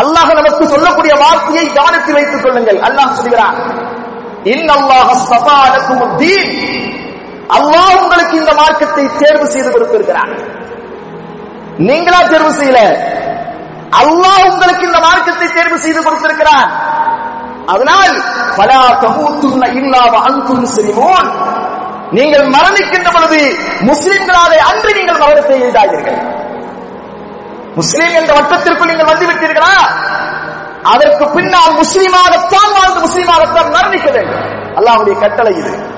அல்லாஹ் நமக்கு சொல்லக்கூடிய வார்த்தையை கவனத்தில் வைத்துக் கொள்ளுங்கள். அல்லாஹ் சொல்கிறார் அல்லாஹ் உங்களுக்கு இந்த மார்க்கத்தை தேர்வு செய்து கொடுத்திருக்கிறார் நீங்களா தேர்வு செய்யல? அல்லாஹ் உங்களுக்கு இந்த மார்க்கத்தை தேர்வு செய்து கொடுத்திருக்கிறார் அதனால் பலா தமூத்துன்ன இல்லாம அன்பும் செய்வோம் நீங்கள் மரணிக்கின்ற பொழுது முஸ்லிம்களாக அன்று நீங்கள் மரணத்தை எழுதாதீர்கள் முஸ்லீம் என்ற வட்டத்திற்குள் நீங்கள் வந்துவிட்டீர்களா? அதற்கு பின்னால் முஸ்லீமாகத்தான் வாழ்ந்து முஸ்லீமாகத்தான் மரணிக்க வேண்டும். அல்லாவுடைய கட்டளை இது.